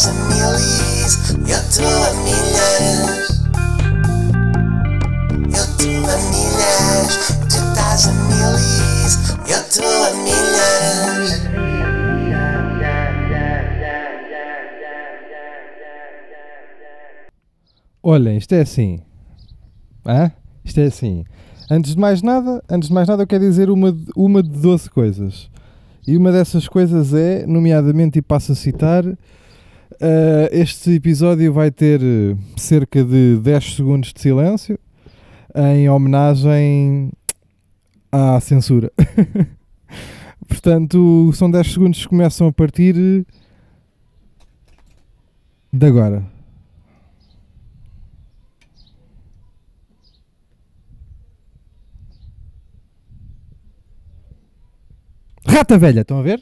estás a milis, eu estou a milhas. Eu estou a milhas, tu estás a milis, eu estou a milhas. Olhem, isto é assim. Hã? Isto é assim. Antes de mais nada, antes de mais nada eu quero dizer uma, uma de 12 coisas. E uma dessas coisas é, nomeadamente, e passo a citar, eh, este episódio vai ter eh, cerca de 10 segundos de silêncio em homenagem à censura. Portanto, são 10 segundos que começam a partir de agora. Rata velha, estão a ver?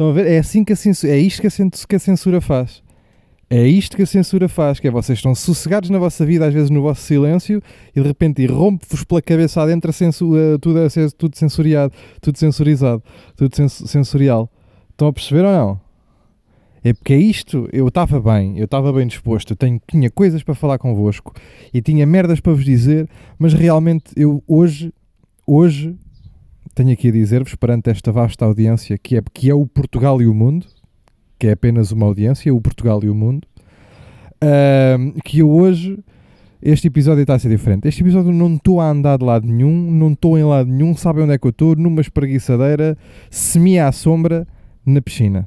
Estão a ver? É assim que a censura, é isto que a, censura faz. É isto que a censura faz, que é vocês estão sossegados na vossa vida, às vezes no vosso silêncio, e de repente irrompe-vos pela cabeça adentro a censu- a- tudo, a tudo censuriado, tudo censurizado, tudo sensorial. Estão a perceber ou não? É porque é isto, eu estava bem, eu estava bem disposto, eu tenho, tinha coisas para falar convosco e tinha merdas para vos dizer, mas realmente eu hoje, hoje, tenho aqui a dizer-vos perante esta vasta audiência que é, que é o Portugal e o mundo, que é apenas uma audiência, o Portugal e o mundo, ahm, que eu hoje este episódio está a ser diferente. Este episódio não estou a andar de lado nenhum, não estou em lado nenhum, sabem onde é que eu estou? Numa espreguiçadeira, semi à sombra, na piscina.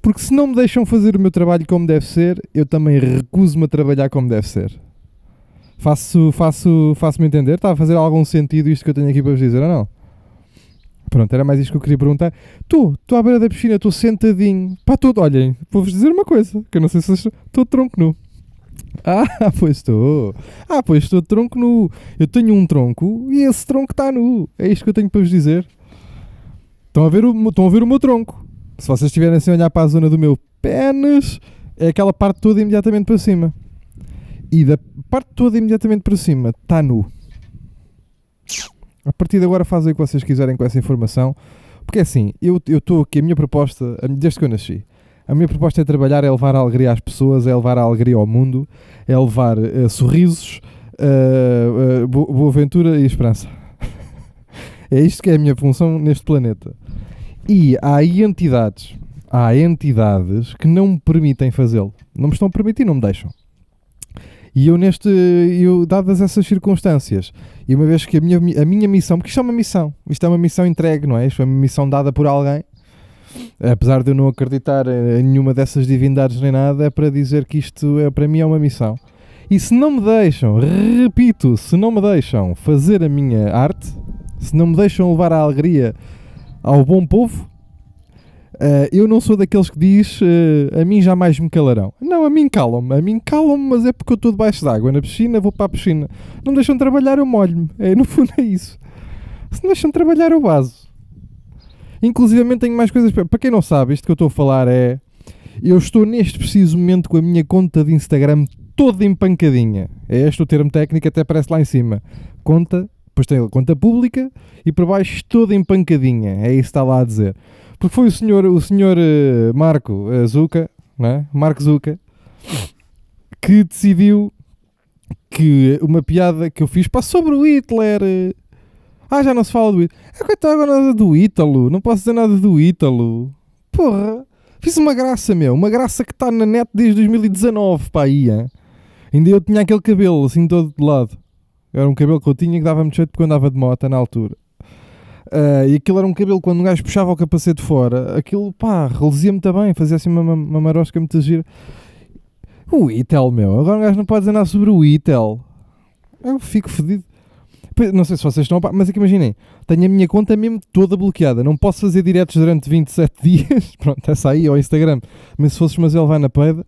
Porque se não me deixam fazer o meu trabalho como deve ser, eu também recuso-me a trabalhar como deve ser. Faço, faço, faço-me entender? Está a fazer algum sentido isto que eu tenho aqui para vos dizer ou não? Pronto, era mais isto que eu queria perguntar. Estou, estou à beira da piscina, estou sentadinho. Pá, tudo, olhem, vou-vos dizer uma coisa, que eu não sei se estou tronco nu. Ah, pois estou. Ah, pois estou tronco nu. Eu tenho um tronco e esse tronco está nu. É isto que eu tenho para vos dizer. Estão a ver o, estão a ver o meu tronco. Se vocês estiverem assim a olhar para a zona do meu pênis, é aquela parte toda imediatamente para cima. E da parte toda imediatamente para cima está nu. A partir de agora fazem o que vocês quiserem com essa informação. Porque é assim, eu estou aqui, a minha proposta, desde que eu nasci, a minha proposta é trabalhar, é levar a alegria às pessoas, é levar a alegria ao mundo, é levar eh, sorrisos, eh, eh, bo- boa ventura e esperança. é isto que é a minha função neste planeta. E há entidades, há entidades que não me permitem fazê-lo. Não me estão a permitir, não me deixam. E eu neste, eu, dadas essas circunstâncias, e uma vez que a minha, a minha missão, porque isto é uma missão, isto é uma missão entregue, não é? Isto é uma missão dada por alguém, apesar de eu não acreditar em nenhuma dessas divindades nem nada, é para dizer que isto é, para mim é uma missão. E se não me deixam, repito, se não me deixam fazer a minha arte, se não me deixam levar a alegria ao bom povo, eh, eu não sou daqueles que diz eh, a mim jamais me calarão. Não, a mim calam-me, a mim calam-me, mas é porque eu estou debaixo d'água na piscina, vou para a piscina. Não deixam trabalhar, eu molho-me. É, no fundo é isso. Se me deixam trabalhar, eu baso. Inclusive tenho mais coisas para... para quem não sabe, isto que eu estou a falar é. Eu estou neste preciso momento com a minha conta de Instagram toda empancadinha. É este o termo técnico, até aparece lá em cima. Conta, depois tem a conta pública e por baixo toda empancadinha. É isso que está lá a dizer. Porque foi o senhor, o senhor eh, Marco eh, Zucca, não é? Marco Zucca, que decidiu que uma piada que eu fiz pá, sobre o Hitler. eh, Ah, já não se fala do Hitler. É agora nada do Ítalo. Não posso dizer nada do Ítalo. Porra. Fiz uma graça, meu. Uma graça que está na net desde 2019, pá? Ainda eu tinha aquele cabelo, assim, todo de lado. Era um cabelo que eu tinha que dava muito jeito porque eu andava de moto na altura. Ah, e aquilo era um cabelo, quando um gajo puxava o capacete fora, aquilo, pá, reluzia-me também, fazia assim uma, uma, marosca muito gira. O Itel, meu. Agora um gajo não pode dizer nada sobre o Itel. Eu fico fedido. Não sei se vocês estão, mas é que imaginem, tenho a minha conta mesmo toda bloqueada. Não posso fazer diretos durante 27 dias. Pronto, essa aí, ao Instagram. Mas se fosses mas ele vai na peida,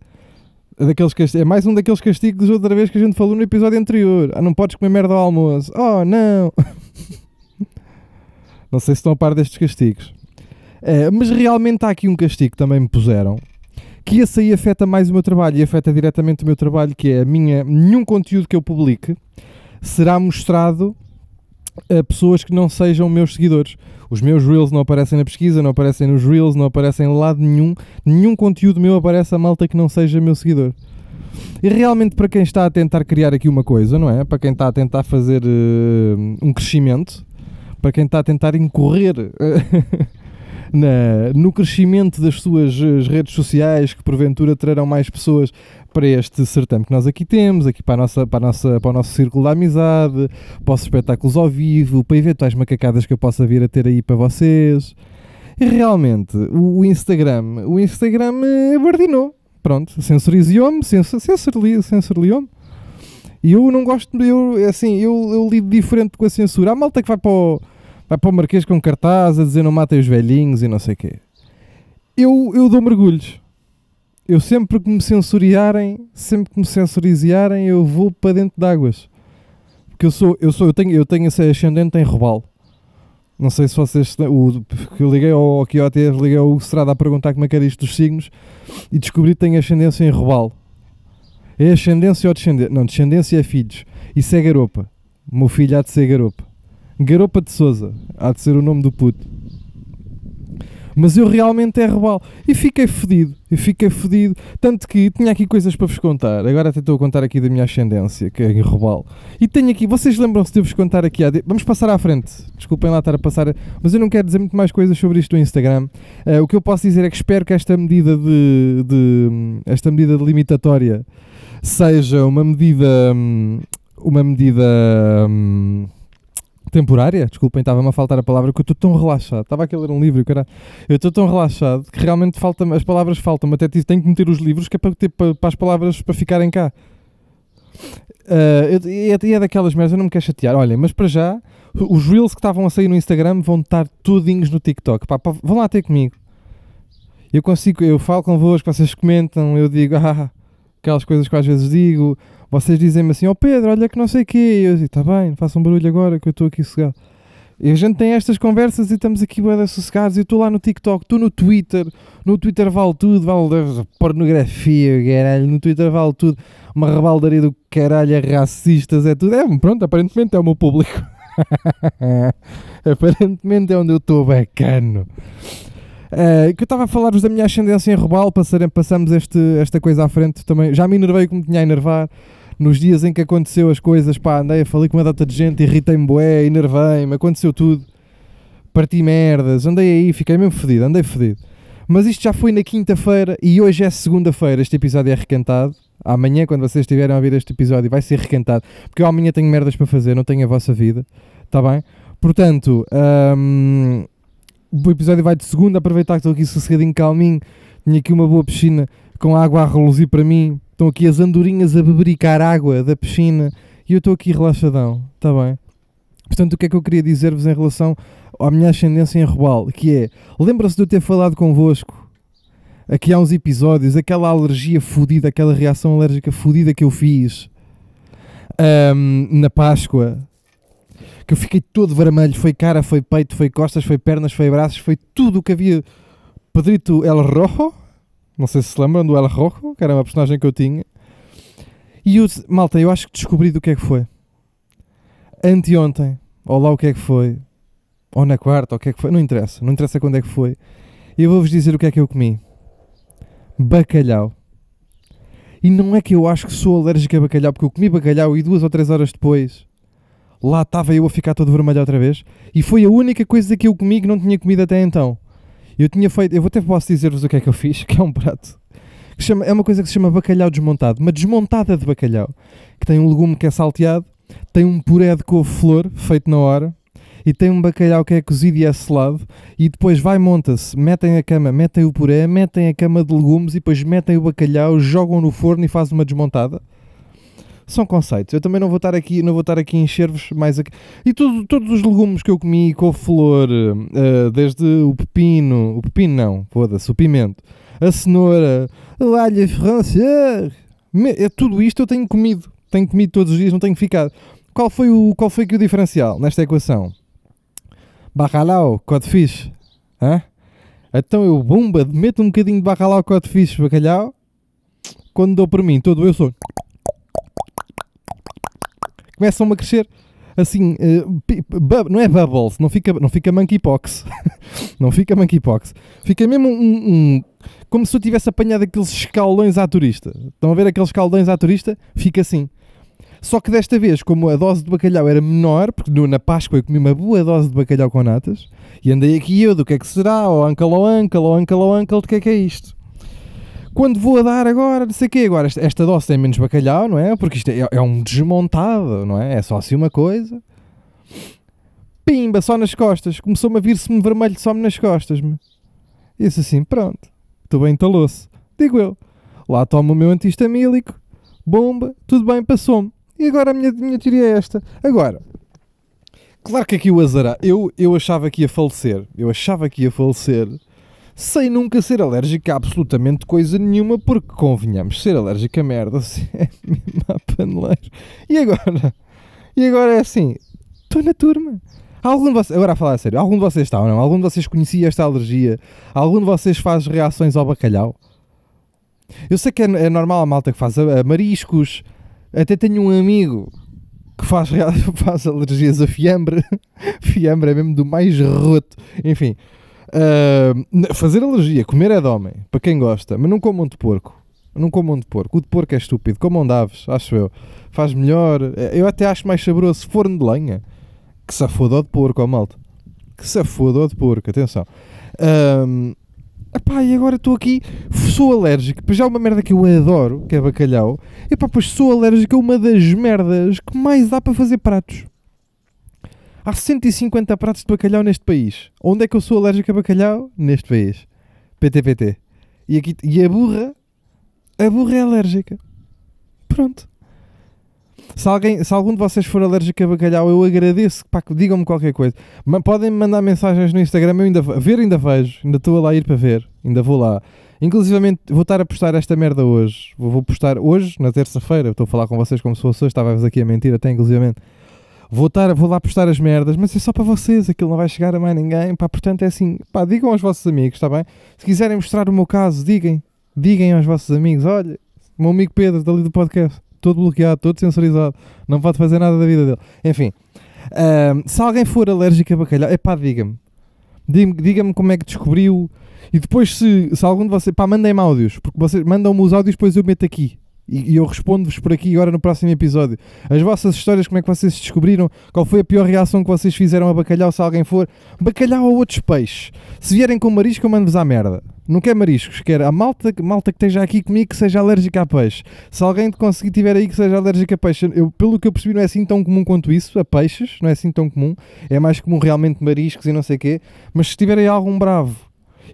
é, daqueles casti- é mais um daqueles castigos outra vez que a gente falou no episódio anterior. Ah, não podes comer merda ao almoço. Oh, não. não sei se estão a par destes castigos. É, mas realmente há aqui um castigo que também me puseram. Que esse aí afeta mais o meu trabalho e afeta diretamente o meu trabalho, que é a minha, nenhum conteúdo que eu publique será mostrado a pessoas que não sejam meus seguidores. Os meus Reels não aparecem na pesquisa, não aparecem nos Reels, não aparecem em lado nenhum. Nenhum conteúdo meu aparece a malta que não seja meu seguidor. E realmente para quem está a tentar criar aqui uma coisa, não é? Para quem está a tentar fazer uh, um crescimento, para quem está a tentar incorrer na, no crescimento das suas eh, redes sociais, que porventura trarão mais pessoas para este certame que nós aqui temos, aqui para, a nossa, para, a nossa, para o nosso círculo de amizade, para os espetáculos ao vivo, para eventuais macacadas que eu possa vir a ter aí para vocês. E realmente, o, Instagram, o Instagram eh, abardinou. Pronto, censurizou-me, censurizou-me. E eu não gosto, eu, assim, eu, eu lido diferente com a censura. Há malta que vai para o, vai para o Marquês com cartaz a dizer não matem os velhinhos e não sei o quê. Eu, eu dou mergulhos. Eu sempre que me censuriarem, sempre que me censurizarem, eu vou para dentro de águas. Porque eu sou, eu sou, eu tenho, eu tenho esse ascendente em robalo. Não sei se vocês. O, que eu liguei ao, ao ATS, liguei ao Strada a perguntar como é que era isto dos signos e descobri que tenho ascendência em robalo. É ascendência ou descendência? Não, descendência é filhos. Isso é garopa. O meu filho há de ser garopa. Garopa de Souza. Há de ser o nome do puto. Mas eu realmente é rebal. E fiquei fedido. E fiquei fedido. Tanto que tinha aqui coisas para vos contar. Agora até estou a contar aqui da minha ascendência, que é em. E tenho aqui, vocês lembram-se de eu vos contar aqui. Vamos passar à frente. Desculpem lá estar a passar. Mas eu não quero dizer muito mais coisas sobre isto no Instagram. Uh, o que eu posso dizer é que espero que esta medida de, de esta medida de limitatória seja uma medida. Hum, uma medida. Hum, temporária, desculpem, estava-me a faltar a palavra, que eu estou tão relaxado. Estava aqui a ler um livro, cara. Eu estou tão relaxado que realmente falta as palavras faltam até tenho que meter os livros que é para, ter, para, para as palavras para ficarem cá. Uh, e, é, é daquelas merdas, eu não me quero chatear. Olhem, mas para já, os Reels que estavam a sair no Instagram vão estar todinhos no TikTok. Pá, pá, vão lá ter comigo. Eu consigo, eu falo convosco, vocês comentam, eu digo, ah, aquelas coisas que às vezes digo, vocês dizem-me assim, ó oh Pedro, olha que não sei o quê. E eu digo, está bem, façam um barulho agora que eu estou aqui sossegado. E a gente tem estas conversas e estamos aqui bem sossegados. Eu estou lá no TikTok, estou no Twitter. No Twitter vale tudo, vale pornografia, caralho. No Twitter vale tudo. Uma rebaldaria do caralho, é racistas, é tudo. É, pronto, aparentemente é o meu público. aparentemente é onde eu estou bacano. Uh, que eu estava a falar-vos da minha ascendência em Robal, passamos este, esta coisa à frente também. Já me enervei como tinha a enervar nos dias em que aconteceu as coisas, pá, andei, falei com uma data de gente, irritei-me bué, enervei-me, aconteceu tudo, parti merdas, andei aí, fiquei mesmo fedido, andei fedido. Mas isto já foi na quinta-feira e hoje é segunda-feira, este episódio é requentado. Amanhã, quando vocês estiverem a ouvir este episódio, vai ser requentado, porque eu amanhã tenho merdas para fazer, não tenho a vossa vida, está bem? Portanto, hum, o episódio vai de segunda, aproveitar que estou aqui sossegadinho, calminho, tinha aqui uma boa piscina com água a reluzir para mim, Estão aqui as andorinhas a bebericar água da piscina e eu estou aqui relaxadão, está bem? Portanto, o que é que eu queria dizer-vos em relação à minha ascendência em Robal? Que é, lembra-se de eu ter falado convosco aqui há uns episódios, aquela alergia fodida, aquela reação alérgica fodida que eu fiz um, na Páscoa, que eu fiquei todo vermelho, foi cara, foi peito, foi costas, foi pernas, foi braços, foi tudo o que havia. Pedrito El Rojo, não sei se se lembram do El Rojo, que era uma personagem que eu tinha. E eu, malta, eu acho que descobri do que é que foi. Anteontem, ou lá o que é que foi, ou na quarta, ou o que é que foi, não interessa, não interessa quando é que foi. E eu vou-vos dizer o que é que eu comi: bacalhau. E não é que eu acho que sou alérgico a bacalhau, porque eu comi bacalhau e duas ou três horas depois lá estava eu a ficar todo vermelho outra vez. E foi a única coisa que eu comi que não tinha comido até então. Eu tinha feito, eu até posso dizer-vos o que é que eu fiz, que é um prato. Que chama, é uma coisa que se chama bacalhau desmontado, uma desmontada de bacalhau, que tem um legume que é salteado, tem um puré de couve-flor feito na hora, e tem um bacalhau que é cozido e é selado, e depois vai, monta-se, metem a cama, metem o puré, metem a cama de legumes, e depois metem o bacalhau, jogam no forno e fazem uma desmontada são conceitos. Eu também não vou estar aqui, não vou estar aqui a encher-vos mais aqui. E tudo, todos os legumes que eu comi com flor, uh, desde o pepino, o pepino não, foda-se, o pimento, a cenoura, o alho francês, é, tudo isto eu tenho comido. Tenho comido todos os dias, não tenho ficado. Qual foi o, qual foi que o diferencial nesta equação? Bacalhau, codfish. Hã? Então eu, bumba, meto um bocadinho de bacalhau, codfish, bacalhau. Quando dou para mim, todo eu sou começam-me a crescer. assim, bu- não é bubbles, não fica, não fica monkeypox. não fica monkeypox. Fica mesmo um, um- como se eu tivesse apanhado aqueles escaldões à turista. Estão a ver aqueles escaldões à turista? Fica assim. Só que desta vez, como a dose de bacalhau era menor, porque no- na Páscoa eu comi uma boa dose de bacalhau com natas, e andei aqui eu do que é que será, ou uncle ou uncle, ou uncle ou uncle, do que é que é isto? Quando vou a dar agora, não sei o quê, agora esta, esta dose tem menos bacalhau, não é? Porque isto é, é um desmontado, não é? É só assim uma coisa. Pimba, só nas costas. Começou-me a vir-se-me vermelho só-me nas costas. -me. Disse assim, pronto, estou bem talou-se. Digo eu. Lá tomo o meu antihistamílico, bomba, tudo bem, passou-me. E agora a minha, minha teoria é esta. Agora, claro que aqui o azará, eu, eu achava que ia falecer, eu achava que ia falecer sem nunca ser alérgico a absolutamente coisa nenhuma, porque convenhamos, ser alérgico a merda é mesmo a paneleiro. E agora? E agora é assim, estou na turma. Algum de vocês, agora a falar a sério, algum de vocês está ou não? Algum de vocês conhecia esta alergia? Algum de vocês faz reações ao bacalhau? Eu sei que é, é normal a malta que faz a, a mariscos. Até tenho um amigo que faz, faz alergias a fiambre. fiambre é mesmo do mais roto. Enfim, ah, fazer alergia, comer é de homem, para quem gosta, mas não comam de porco. Não comam de porco. O de porco é estúpido. Comam de aves, acho eu. Faz melhor. Eh, Eu até acho mais saboroso forno de lenha. Que se foda o de porco, ó malta. Que se foda o de porco, atenção. Ahm, epá, e agora estou aqui, sou alérgico. Pois já uma merda que eu adoro, que é bacalhau. Epá, pois sou alérgico a uma das merdas que mais dá para fazer pratos. Há 150 pratos de bacalhau neste país. Onde é que eu sou alérgico a bacalhau? Neste país. PTPT. E, aqui, e a burra, a burra é alérgica. Pronto. Se, alguém, se algum de vocês for alérgico a bacalhau, eu agradeço. Pá, digam-me qualquer coisa. Ma- Podem me mandar mensagens no Instagram. Eu ainda ve- ver, ainda vejo. Ainda estou a ir para ver. Ainda vou lá. Inclusivamente, vou estar a postar esta merda hoje. Vou, vou postar hoje, na terça-feira. Estou a falar com vocês como se fosse hoje. Estava-vos aqui a mentir, até inclusivamente. Vou, estar, vou lá postar as merdas, mas é só para vocês. Aquilo não vai chegar a mais ninguém. Pá, portanto, é assim. Pá, digam aos vossos amigos, está bem? Se quiserem mostrar o meu caso, digam. Digam aos vossos amigos. Olha, o meu amigo Pedro, dali do podcast. Todo bloqueado, todo sensorizado. Não pode fazer nada da vida dele. Enfim. se alguém for alérgico a bacalhau, é pá. Diga-me diga-me como é que descobriu. E depois, se, se algum de vocês. Pá, mandem-me áudios. Porque vocês mandam-me os áudios, depois eu meto aqui. E, eu respondo-vos por aqui agora no próximo episódio. As vossas histórias, como é que vocês descobriram? Qual foi a pior reação que vocês fizeram a bacalhau, se alguém for? Bacalhau ou outros peixes? Se vierem com marisco, eu mando-vos à merda. Não quer mariscos, quer a malta, malta que esteja aqui comigo que seja alérgica a peixe. Se alguém conseguir tiver aí que seja alérgico a peixe, eu, pelo que eu percebi, não é assim tão comum quanto isso, a peixes, não é assim tão comum. É mais comum realmente mariscos e não sei o quê. Mas se tiver aí algum bravo,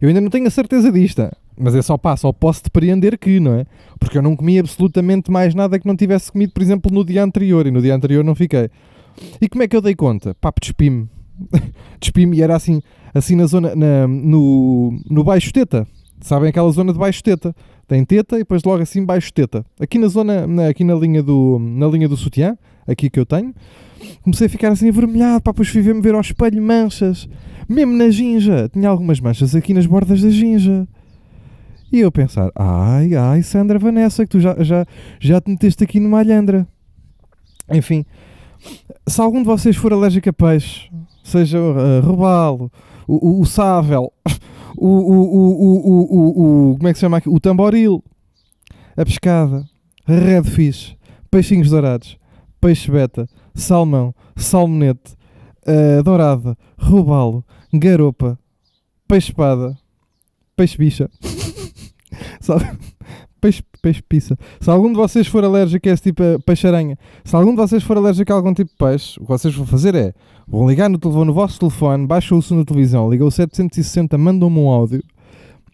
eu ainda não tenho a certeza disto, mas é só pá, só posso depreender que, não é? Porque eu não comi absolutamente mais nada que não tivesse comido, por exemplo, no dia anterior, e no dia anterior não fiquei. E como é que eu dei conta? Pá, despi-me. despi-me e era assim, assim na zona, na- no, no baixo teta. Sabem aquela zona de baixo teta? Tem teta e depois logo assim baixo teta. Aqui na zona, na- aqui na linha do, na linha do sutiã, aqui que eu tenho, comecei a ficar assim avermelhado, pá, depois fui ver-me ver ao espelho manchas. Mesmo na ginja, tinha algumas manchas aqui nas bordas da ginja. E eu pensar, ai, ai, Sandra Vanessa, que tu já, já, já te meteste aqui numa alhandra. Enfim, se algum de vocês for alérgico a peixe, seja uh, robalo, o, o, o sável, o, o, o, o, como é que se chama aqui? O tamboril, a pescada, redfish, peixinhos dourados, peixe beta, salmão, salmonete, uh, dourada, robalo, garopa, peixe espada, al- Peixe, peixe pizza. Se algum de vocês for alérgico a esse tipo de peixe-aranha, se algum de vocês for alérgico a algum tipo de peixe, o que vocês vão fazer é vão ligar no, telefone, no vosso telefone, baixam o som na televisão, ligam o 760, mandam-me um áudio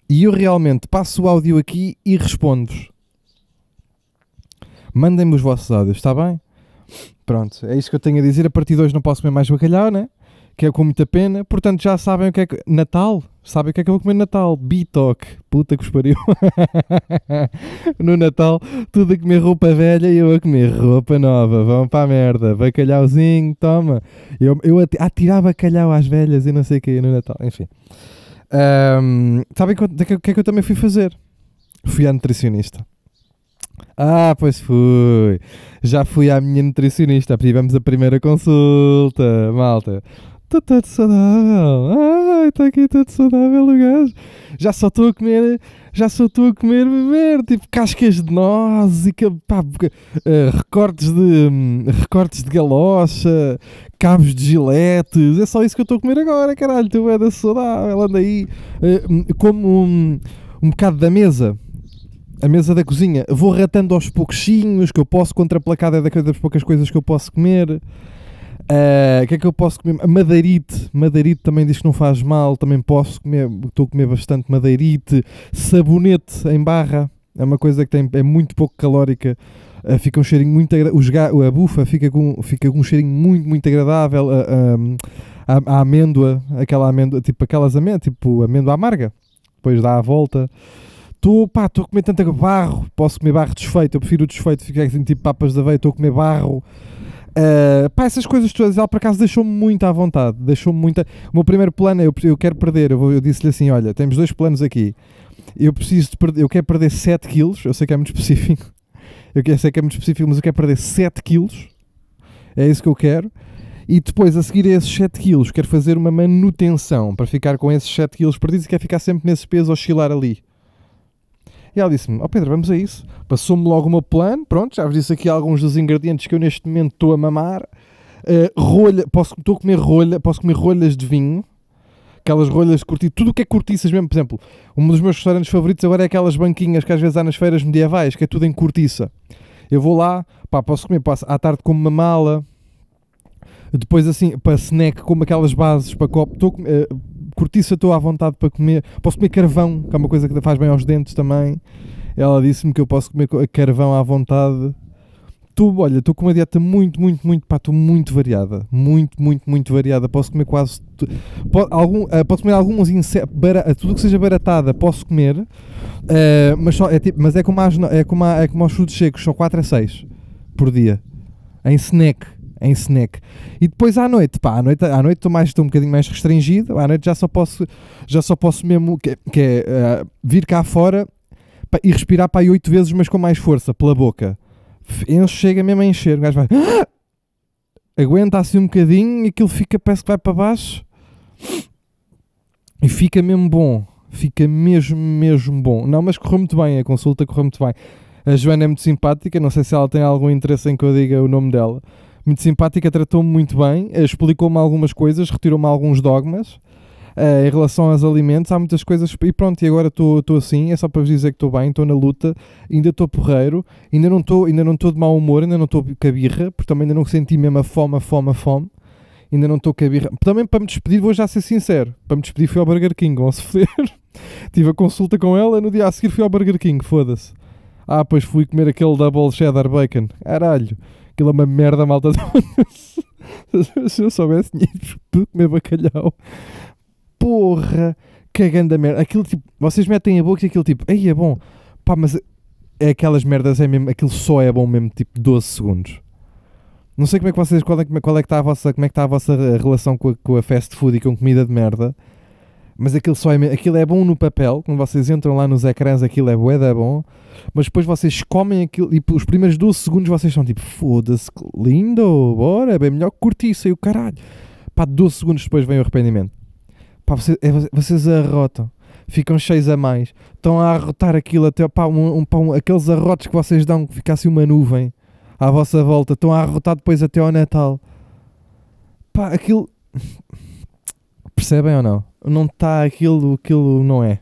e eu realmente passo o áudio aqui e respondo-vos. Mandem-me os vossos áudios, está bem? Pronto, é isso que eu tenho a dizer. A partir de hoje não posso comer mais bacalhau, né? Que é com muita pena. Portanto, já sabem o que é que. Natal? Sabem o que é que eu vou comer no Natal? Bitoque. Puta que os pariu. no Natal, tudo a comer roupa velha e eu a comer roupa nova. Vão para a merda. Bacalhauzinho, toma. Eu, eu a, a tirar bacalhau às velhas e não sei o que no Natal. Enfim. Ahm, sabem o que, o que é que eu também fui fazer? Fui à nutricionista. Ah, pois fui. Já fui à minha nutricionista. Tivemos a primeira consulta, malta. Estou todo saudável. Ai, está aqui todo saudável o gajo. Já só estou a comer, já só estou a comer beber, tipo cascas de nozes e pá, eh, recortes de hum, recortes de galocha, cabos de giletes. É só isso que eu estou a comer agora, caralho. Tu é da saudável, anda aí. eh, hum, como um, um bocado da mesa a mesa da cozinha, vou ratando aos pouquinhos que eu posso, contraplacar é da- das poucas coisas que eu posso comer. Ah, O que é que eu posso comer? Madeirite, madeirite também diz que não faz mal, também posso comer, estou a comer bastante madeirite. Sabonete em barra, é uma coisa que tem, é muito pouco calórica, ah, fica um cheirinho muito agra- os ga- a bufa fica com, fica com um cheirinho muito, muito agradável. A, a, a- a amêndoa, aquela amêndoa, tipo aquelas amêndoas, tipo amêndoa amarga, depois dá a volta. Estou estou a comer tanta barro, posso comer barro desfeito, eu prefiro o desfeito, fica assim tipo papas de aveia, estou a comer barro. Uh, pá, essas coisas todas, ela por acaso deixou-me muito à vontade, deixou-me muito. a- O meu primeiro plano é eu, eu quero perder. Eu, eu disse-lhe assim: olha, temos dois planos aqui. Eu preciso de perder, eu quero perder 7 quilos. Eu sei que é muito específico, eu sei que é muito específico, mas eu quero perder 7 quilos. É isso que eu quero. E depois, a seguir a esses 7 quilos, quero fazer uma manutenção para ficar com esses 7 quilos perdidos e quero ficar sempre nesses pesos a oscilar ali. E ela disse-me: Ó Pedro, vamos a isso. Passou-me logo o meu plano. Pronto, já vos disse aqui alguns dos ingredientes que eu neste momento estou a mamar. Eh, rolha, posso, estou a comer rolha, posso comer rolhas de vinho. Aquelas rolhas de cortiças, tudo o que é cortiças mesmo, por exemplo, um dos meus restaurantes favoritos agora é aquelas banquinhas que às vezes há nas feiras medievais, que é tudo em cortiça. Eu vou lá, pá, posso comer, passo, à tarde como uma mala, depois assim, para snack, como aquelas bases para copo, estou a comer- eh, cortiça estou à vontade para comer, posso comer carvão, que é uma coisa que faz bem aos dentes também. Ela disse-me que eu posso comer co- carvão à vontade. Tu, olha, estou com uma dieta muito, muito, muito, pá, estou muito variada. Muito, muito, muito variada. Posso comer quase. tu- po- algum, eh, posso comer alguns insetos. tudo que seja baratada, posso comer. eh, mas, só, é tipo, mas é como, as, é, como a- é como aos frutos secos, só 4 a 6 por dia. Em snack. Em snack. E depois à noite, pá, à noite à noite estou mais estou um bocadinho mais restringido. À noite já só posso, já só posso mesmo que, que é eh, vir cá fora pá, e respirar para aí 8 vezes, mas com mais força, pela boca. Enche, chega mesmo a encher. O gajo vai. Aguenta assim um bocadinho e aquilo fica, parece que vai para baixo. E fica mesmo bom. Fica mesmo, mesmo bom. Não, mas correu muito bem. A consulta correu muito bem. A Joana é muito simpática. Não sei se ela tem algum interesse em que eu diga o nome dela. Muito simpática, tratou-me muito bem. eh, Explicou-me algumas coisas, retirou-me alguns dogmas. eh, em relação aos alimentos, há muitas coisas. E pronto, e agora estou assim. É só para vos dizer que estou bem, estou na luta. Ainda estou porreiro. Ainda não estou ainda não de mau humor. Ainda não estou com a birra. Porque também ainda não senti mesmo a fome, a fome, a fome. Ainda não estou com a birra. Também para me despedir, vou já ser sincero. Para me despedir, fui ao Burger King. Vão se foder. Tive a consulta com ela. No dia a seguir, fui ao Burger King. Foda-se. Ah, pois fui comer aquele double cheddar bacon. Caralho. Aquilo é uma merda, malta. Se eu soubesse, tinha ido comer bacalhau. Porra. Cagando a merda. Aquilo tipo, vocês metem a boca e aquilo tipo, aí é bom. Pá, mas é aquelas merdas, é mesmo, aquilo só é bom mesmo, tipo 12 segundos. Não sei como é que vocês, qual é, qual é que está a vossa, como é que está a vossa relação com a, com a fast food e com comida de merda. Mas aquilo só é, aquilo é bom no papel, quando vocês entram lá nos ecrãs, aquilo é bué da bom. Mas depois vocês comem aquilo e os primeiros 12 segundos vocês estão tipo, foda-se, lindo, bora, é bem melhor que cortiça e o caralho. Pá, 12 segundos depois vem o arrependimento. Pá, vocês, é, vocês arrotam, ficam cheios a mais, estão a arrotar aquilo até, pá, um, um, pá, um- aqueles arrotos que vocês dão, que fica assim uma nuvem à vossa volta, estão a arrotar depois até ao Natal. Pá, aquilo. Percebem ou não? Não está aquilo, aquilo não é.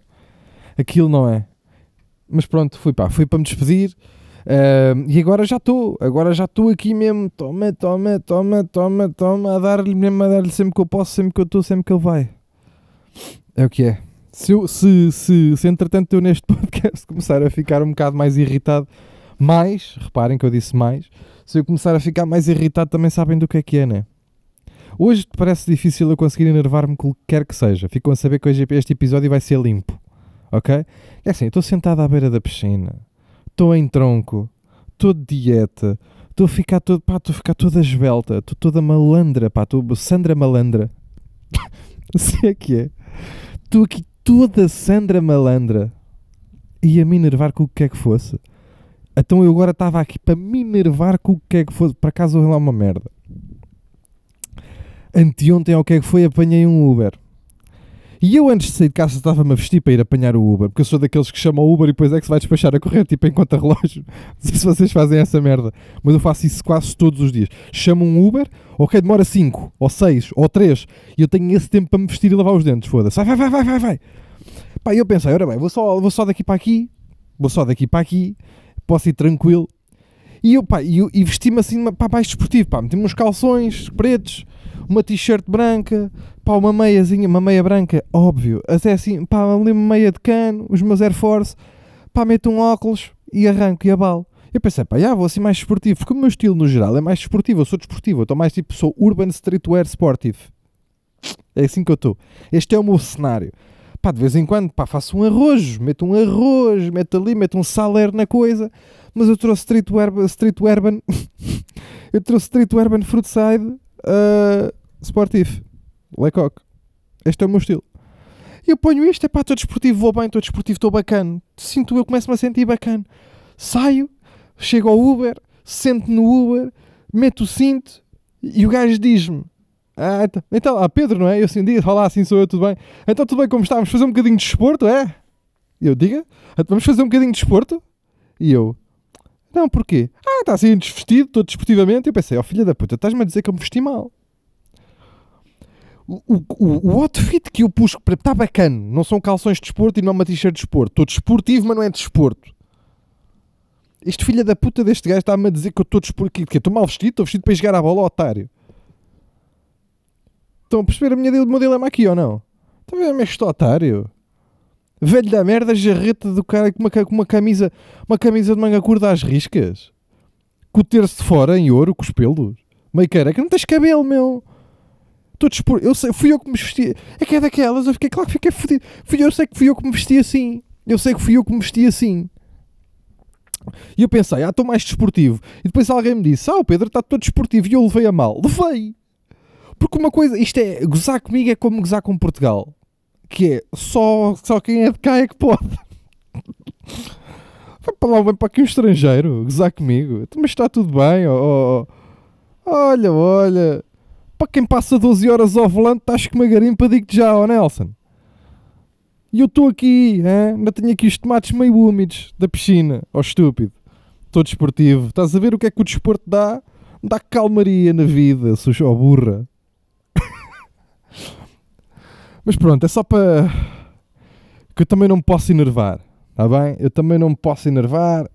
Aquilo não é. Mas pronto, fui pá, fui para me despedir. Ahm, e agora já estou, agora já estou aqui mesmo. Toma, toma, toma, toma, toma, a dar-lhe mesmo, a dar-lhe sempre que eu posso, sempre que eu estou, sempre que ele vai. É o que é. Se, eu, se, se, se entretanto eu neste podcast começar a ficar um bocado mais irritado, mais, reparem que eu disse mais, se eu começar a ficar mais irritado também sabem do que é que é, né? Hoje parece difícil eu conseguir enervar-me com o que quer que seja. Ficam a saber que hoje este episódio vai ser limpo. Ok? É assim, estou sentado à beira da piscina, estou em tronco, estou de dieta, estou a ficar todo, pá, estou a ficar toda esbelta, estou toda malandra, pá, estou Sandra malandra. assim é que é. Estou aqui toda Sandra malandra e a me enervar com o que quer que fosse. Então eu agora estava aqui para me enervar com o que é que fosse. Para casa lá uma merda. Anteontem, ao que é que foi, apanhei um Uber. E eu antes de sair de casa estava-me a vestir para ir apanhar o Uber, porque eu sou daqueles que chamam o Uber e depois é que se vai despachar a correr, tipo conta relógio. Não sei se vocês fazem essa merda, mas eu faço isso quase todos os dias. Chamo um Uber, ok, demora 5, ou 6, ou 3, e eu tenho esse tempo para me vestir e lavar os dentes, foda-se. Vai, vai, vai, vai, vai. Pá, e eu pensei, ora bem, vou só, vou só daqui para aqui, vou só daqui para aqui, posso ir tranquilo. E eu, pá, e, eu- e vesti-me assim para mais desportivo, pá, meti-me uns calções pretos, uma t-shirt branca, pá, uma meiazinha, uma meia branca, óbvio, até assim, pá, ali uma meia de cano, os meus Air Force, pá, meto um óculos e arranco e abalo. Eu pensei, pá, já vou assim mais desportivo, porque o meu estilo no geral é mais desportivo, eu sou desportivo, eu estou mais tipo, sou Urban Streetwear Sportive. É assim que eu estou. Este é o meu cenário. Pá, de vez em quando, pá, faço um arroz, meto um arroz, meto ali, meto um saler na coisa, mas eu trouxe Street Urban, street urban eu trouxe Street Urban Fruitside uh, Sportif, Lecoq. Este é o meu estilo. E eu ponho isto, é pá, estou desportivo, vou bem, estou desportivo, estou bacana. Sinto eu, começo-me a sentir bacana. Saio, chego ao Uber, sento no Uber, meto o cinto e o gajo diz-me: Ah, então, então, ah, Pedro, não é? Eu assim digo, olá, assim sou eu, tudo bem? Então, tudo bem, como estávamos? Fazer um bocadinho de desporto, é? Eu, diga, "Então, vamos fazer um bocadinho de desporto? E eu, não, porquê? Ah, está assim desvestido, todo desportivamente. Eu pensei, ó filha da puta, estás-me a dizer que eu me vesti mal. O, o, o, outfit que eu pus está bacana. Não são calções de desporto e não é uma t-shirt de desporto. Estou desportivo, mas não é de desporto. Este filho da puta deste gajo está-me a dizer que eu estou desportivo. Que estou mal vestido, estou vestido para jogar a bola, otário. Estão a perceber a minha, o meu dilema aqui ou não? Estão a ver este otário? Velho da merda, jarreta do cara com uma, com uma camisa uma camisa de manga curta às riscas. Com o terço de fora em ouro, com os pelos. Meio careca, não tens cabelo, meu. Estou dispor... Eu sei, fui eu que me vesti. É que é daquelas, eu fiquei, claro que fiquei fodido. Fui eu, sei que fui eu que me vesti assim. Eu sei que fui eu que me vesti assim. E eu pensei, ah, estou mais desportivo. E depois alguém me disse, ah, o Pedro está todo desportivo. E eu levei a mal. Levei. Porque uma coisa, isto é, gozar comigo é como gozar com Portugal. Que é, só, só quem é de cá é que pode. Vai para lá, vem para aqui um estrangeiro, gozar comigo. Mas está tudo bem, ó, ó. Olha, olha. Para quem passa 12 horas ao volante, estás com uma garimpa, digo-te já, ó Nelson. E eu estou aqui, hein? ainda tenho aqui os tomates meio úmidos da piscina, ó estúpido. Estou desportivo. Estás a ver o que é que o desporto dá? Dá calmaria na vida, sou ó burra. Mas pronto, é só para que eu também não me posso enervar, está bem? Eu também não me posso enervar,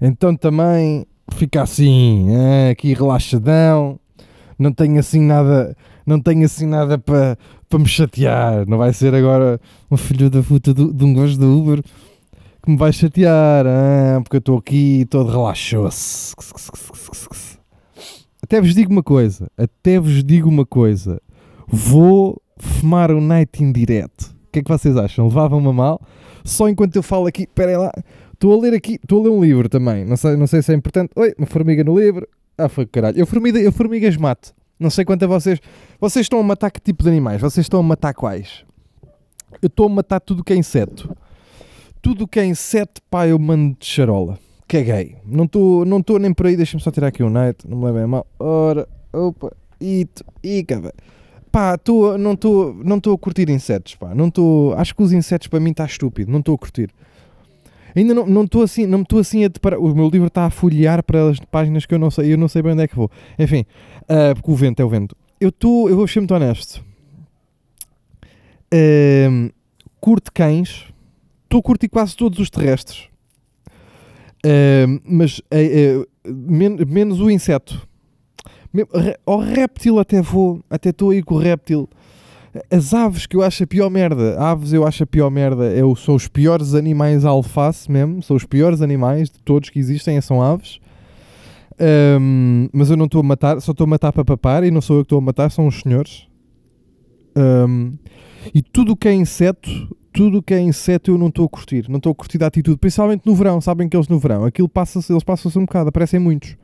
então também fica assim, aqui relaxadão, não tenho assim nada, não tenho assim nada para para me chatear, não vai ser agora um filho da puta do- de um gosto do Uber que me vai chatear, porque eu estou aqui todo relaxoso. Até vos digo uma coisa, até vos digo uma coisa, vou fumar um night in direto. O que é que vocês acham? Levavam-me a mal? Só enquanto eu falo aqui, esperem lá, estou a ler aqui, estou a ler um livro também, não sei, não sei se é importante. Oi, uma formiga no livro. Ah, foi caralho. Eu, formiga, eu formigas mato. Não sei quanto a vocês. Vocês estão a matar que tipo de animais? Vocês estão a matar quais? Eu estou a matar tudo que é inseto. Tudo que é inseto, pá, eu mando de charola. Caguei. Não estou não tô nem por aí. Deixa-me só tirar aqui um night. Não me levem a mal. Ora, opa, ito, ica, velho. Pá, tô, não estou não a curtir insetos, pá. Não tô, acho que os insetos para mim está estúpido. Não estou a curtir. Ainda não estou assim, não estou assim a deparar. O meu livro está a folhear para as páginas que eu não sei, eu não sei bem onde é que vou. Enfim, ah, porque o vento é o vento. Eu estou, eu vou ser muito honesto. Ahm, curto cães, estou a curtir quase todos os terrestres, Ahm, mas eh, men- menos o inseto. Ao réptil até vou, até estou aí com o réptil. As aves que eu acho a pior merda, aves eu acho a pior merda, é o- são os piores animais alface mesmo, são os piores animais de todos que existem, são aves. Ahm, mas eu não estou a matar, só estou a matar para papar e não sou eu que estou a matar, são os senhores. Ahm, e tudo o que é inseto, tudo o que é inseto eu não estou a curtir, não estou a curtir da atitude, principalmente no verão, sabem que eles no verão, aquilo passa-se, eles passam-se um bocado, aparecem muitos.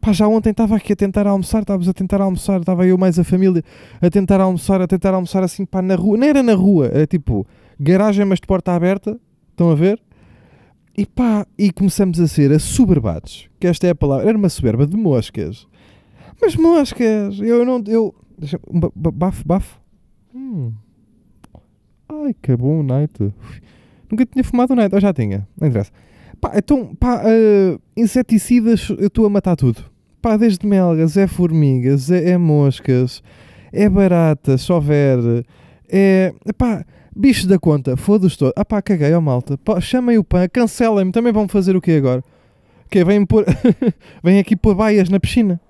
Pá, já ontem estava aqui a tentar almoçar, estávamos a tentar almoçar, estava eu mais a família a tentar almoçar, a tentar almoçar assim, pá, na rua, não era na rua, era tipo garagem, mas de porta aberta, estão a ver? e pá, e começamos a ser assoberbados. Que esta é a palavra. Era uma soberba de moscas. Mas moscas! Eu não. Eu. Deixa, um ba- ba- bafo, bafo. Hum. Ai, que bom night. Nunca tinha fumado um night. Ou já tinha. Não interessa. Pá, então, pá, eh, inseticidas, eu estou a matar tudo. Pá, desde melgas, é formigas, é, é moscas, é baratas, se houver, é. Pá, bichos da conta, foda-se todo. Ah pá, caguei, ó malta. Pá, chamem o pã, cancelem-me, também vão fazer o quê agora? Que vêm pôr. vêm aqui pôr baias na piscina.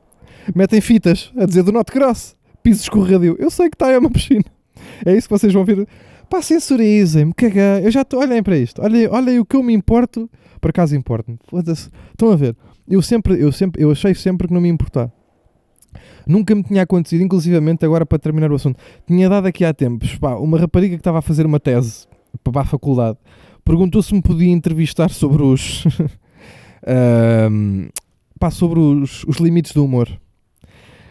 Metem fitas a dizer do Not Cross, piso escorregadio. Eu sei que está é uma piscina. É isso que vocês vão ver. Pá, censurizem-me, caguei. Eu já estou. Olhem para isto. Olhem, olhem o que eu me importo. Por acaso importo-me. Foda-se. Estão a ver? Eu sempre, eu sempre, eu achei sempre que não me importar. Nunca me tinha acontecido, inclusivamente agora para terminar o assunto, tinha dado aqui há tempos, pá, uma rapariga que estava a fazer uma tese para a faculdade, perguntou se me podia entrevistar sobre os, Ahm, pá, sobre os, os limites do humor.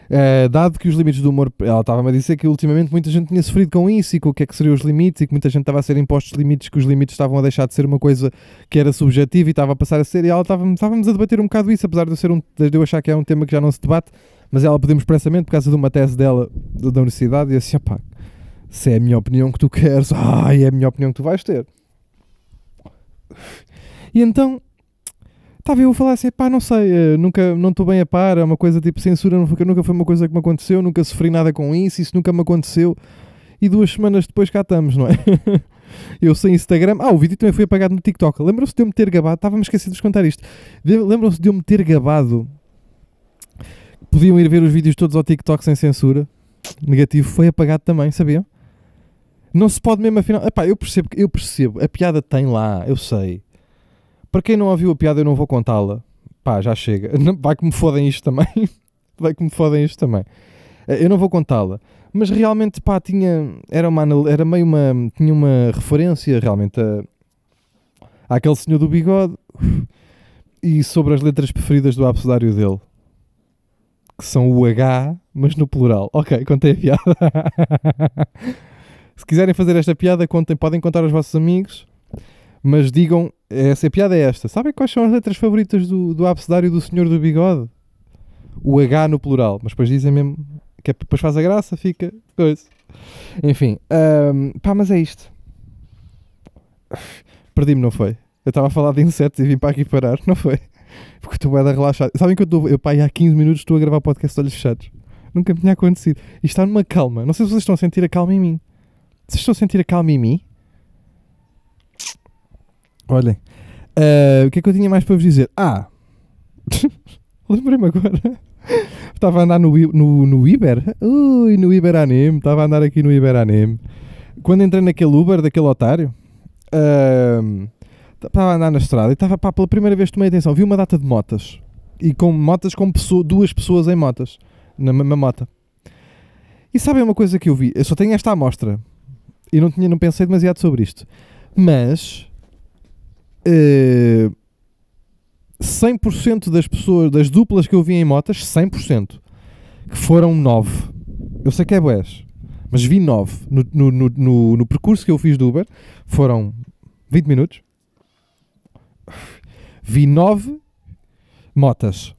Uh, dado que os limites do humor, ela estava-me a dizer que ultimamente muita gente tinha sofrido com isso e com o que é que seriam os limites e que muita gente estava a ser impostos limites, que os limites estavam a deixar de ser uma coisa que era subjetiva e estava a passar a ser, e ela estava estávamos a debater um bocado isso, apesar de eu, ser um, de eu achar que é um tema que já não se debate, mas ela pediu-me expressamente por causa de uma tese dela da da universidade e assim, pá, se é a minha opinião que tu queres, ai, é a minha opinião que tu vais ter. E então, estava eu a falar assim, pá, não sei, eh, nunca, não estou bem a par, é uma coisa tipo censura, nunca foi uma coisa que me aconteceu, nunca sofri nada com isso, isso nunca me aconteceu. E duas semanas depois cá estamos, não é? Eu sem Instagram. Ah, o vídeo também foi apagado no TikTok. Lembram-se de eu me ter gabado? Estava-me esquecido de vos contar isto. Lembram-se de eu me ter gabado? Podiam ir ver os vídeos todos ao TikTok sem censura. Negativo. Foi apagado também, sabiam? Não se pode mesmo afinal. Epá, eu percebo, eu percebo. A piada tem lá, eu sei. Para quem não ouviu a piada, eu não vou contá-la. Pá, já chega. Vai que me fodem isto também. Vai que me fodem isto também. Eh, Eu não vou contá-la. Mas realmente, pá, tinha. Era, uma, era meio uma. Tinha uma referência realmente a. àquele senhor do bigode. E sobre as letras preferidas do abecedário dele. Que são o H, mas no plural. Ok, contei a piada. Se quiserem fazer esta piada, contem, podem contar aos vossos amigos. Mas digam, essa piada é esta. Sabem quais são as letras favoritas do, do abecedário do senhor do bigode? O H no plural. Mas depois dizem mesmo que é, depois faz a graça, fica coisa. Enfim, ahm, pá, mas é isto. Perdi-me, não foi? Eu estava a falar de insetos e vim para aqui parar, não foi? Porque estou bem relaxado. Sabem que eu estou, eu pá, há 15 minutos estou a gravar podcast de olhos fechados. Nunca me tinha acontecido. E está numa calma. Não sei se vocês estão a sentir a calma em mim. Vocês estão a sentir a calma em mim? Olhem. ah, o que é que eu tinha mais para vos dizer? Ah! Lembrei-me agora. Estava a andar no, no, no Iber. Ui, no Iber Anime. Estava a andar aqui no Iber Anime. Quando entrei naquele Uber daquele otário, ahm, estava a andar na estrada e estava, pá, pela primeira vez tomei atenção. Vi uma data de motas. E com motas com pessoa- duas pessoas em motas. Na mesma mota. E sabem uma coisa que eu vi? Eu só tenho esta amostra. E não, tinha, não pensei demasiado sobre isto. Mas... eh, 100% das pessoas, das duplas que eu vi em motas, 100%, que foram 9. Eu sei que é boés, mas vi 9. No, no, no, no, no percurso que eu fiz do Uber, foram 20 minutos. Vi 9 motas.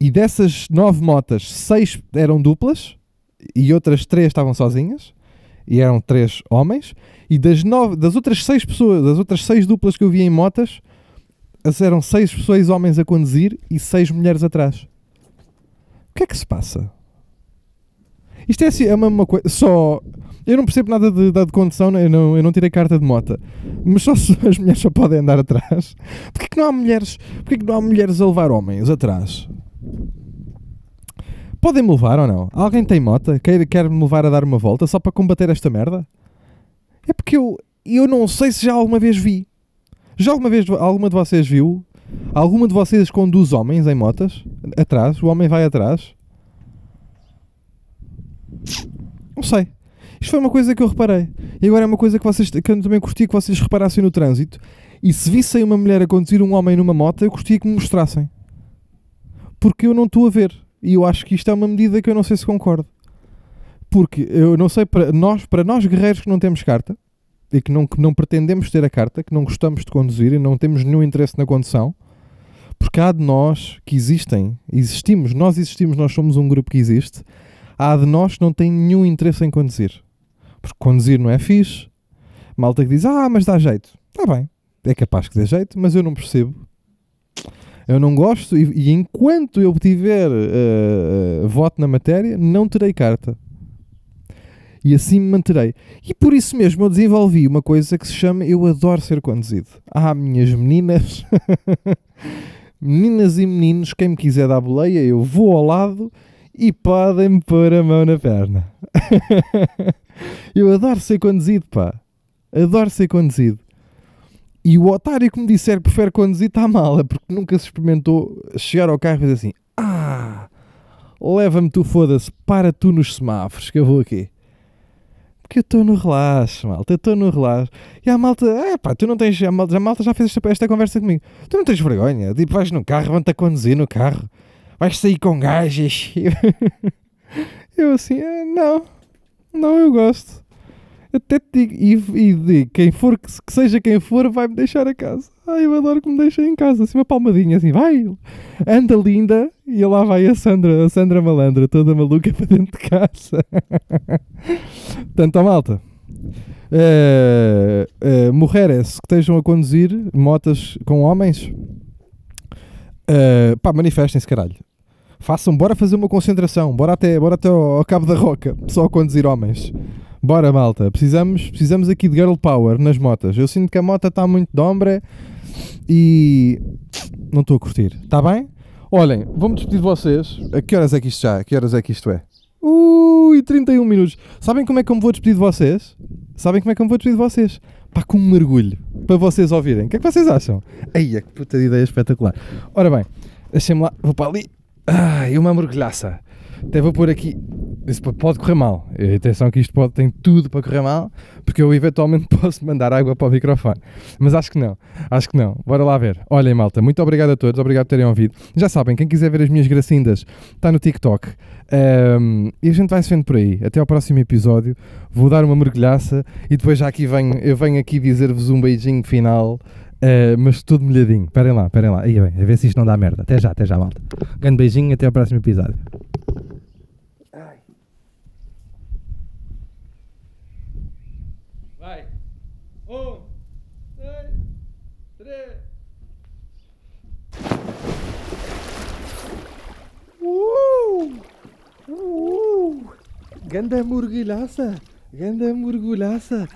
E dessas 9 motas, 6 eram duplas e outras 3 estavam sozinhas. E eram 3 homens. E das, nove, das outras 6 pessoas, das outras 6 duplas que eu vi em motas, as eram seis pessoas homens a conduzir e seis mulheres atrás. O que é que se passa? Isto é assim, é uma, uma coisa. Só. Eu não percebo nada de, da de condução, né? eu não, eu não tirei carta de moto. Mas só se as mulheres só podem andar atrás. Porquê que não há mulheres? Porquê que não há mulheres a levar homens atrás? Podem-me levar ou não? Alguém tem moto? Quer, quer me levar a dar uma volta só para combater esta merda? É porque eu, eu não sei se já alguma vez vi. Já alguma vez alguma de vocês viu? Alguma de vocês conduz homens em motas? Atrás? O homem vai atrás? Não sei. Isto foi uma coisa que eu reparei. E agora é uma coisa que, vocês, que eu também curti que vocês reparassem no trânsito. E se vissem uma mulher a conduzir um homem numa moto, eu curtia que me mostrassem. Porque eu não estou a ver. E eu acho que isto é uma medida que eu não sei se concordo. Porque eu não sei, para nós, para nós guerreiros que não temos carta, e que não, que não pretendemos ter a carta, que não gostamos de conduzir e não temos nenhum interesse na condução, porque há de nós que existem, existimos, nós existimos, nós somos um grupo que existe, há de nós que não tem nenhum interesse em conduzir. Porque conduzir não é fixe. Malta que diz, ah, mas dá jeito. Está bem, é capaz que dê jeito, mas eu não percebo. Eu não gosto e, e enquanto eu tiver uh, uh, voto na matéria, não terei carta. E assim me manterei. E por isso mesmo eu desenvolvi uma coisa que se chama Eu adoro ser conduzido. Ah, minhas meninas, meninas e meninos, quem me quiser dar boleia, eu vou ao lado e podem-me pôr a mão na perna. eu adoro ser conduzido, pá. Adoro ser conduzido. E o otário que me disser que prefere conduzir está mal, é porque nunca se experimentou chegar ao carro e dizer assim: Ah, leva-me tu, foda-se, para tu nos semáforos que eu vou aqui. Porque eu estou no relaxo, malta, eu estou no relaxo. E a malta, é pá, tu não tens, a malta, a malta já fez esta, esta conversa comigo. Tu não tens vergonha? Tipo, vais no carro, vão-te a conduzir no carro, vais sair com gajas. eu assim, ah, não, não, eu gosto até te digo, e, e quem for, que, que seja quem for, vai-me deixar a casa. Ai, eu adoro que me deixem em casa, assim uma palmadinha, assim, vai, anda linda, e lá vai a Sandra, a Sandra malandra, toda maluca para dentro de casa. Portanto, ó malta, uh, uh, mulheres que estejam a conduzir motas com homens, uh, pá, manifestem-se, caralho. Façam, bora fazer uma concentração, bora até, bora até ao, ao Cabo da Roca, só a conduzir homens. Bora, malta. Precisamos, precisamos aqui de girl power nas motas. Eu sinto que a moto está muito de ombra e não estou a curtir. Está bem? Olhem, vou-me despedir de vocês. A que horas é que isto já? A que horas é que isto é? Ui, 31 minutos. Sabem como é que eu me vou despedir de vocês? Sabem como é que eu me vou despedir de vocês? Pá, com um mergulho. Para vocês ouvirem. O que é que vocês acham? Ai, que puta de ideia espetacular. Ora bem, deixem-me lá. Vou para ali. Ai, uma mergulhaça. Até vou pôr aqui. Isso pode correr mal. Atenção que isto pode, tem tudo para correr mal, porque eu eventualmente posso mandar água para o microfone. Mas acho que não. Acho que não. Bora lá ver. Olhem, malta, muito obrigado a todos. Obrigado por terem ouvido. Já sabem, quem quiser ver as minhas gracindas está no TikTok. Um, e a gente vai se vendo por aí. Até ao próximo episódio. Vou dar uma mergulhaça e depois já aqui venho, eu venho aqui dizer-vos um beijinho final. Uh, mas tudo molhadinho. Esperem lá, esperem lá. Aí bem, a ver se isto não dá merda. Até já, até já, malta. Grande beijinho, até ao próximo episódio. Vai. Um, dois, três. Uh! Uh! Ganda mergulhaça! Ganda mergulhaça!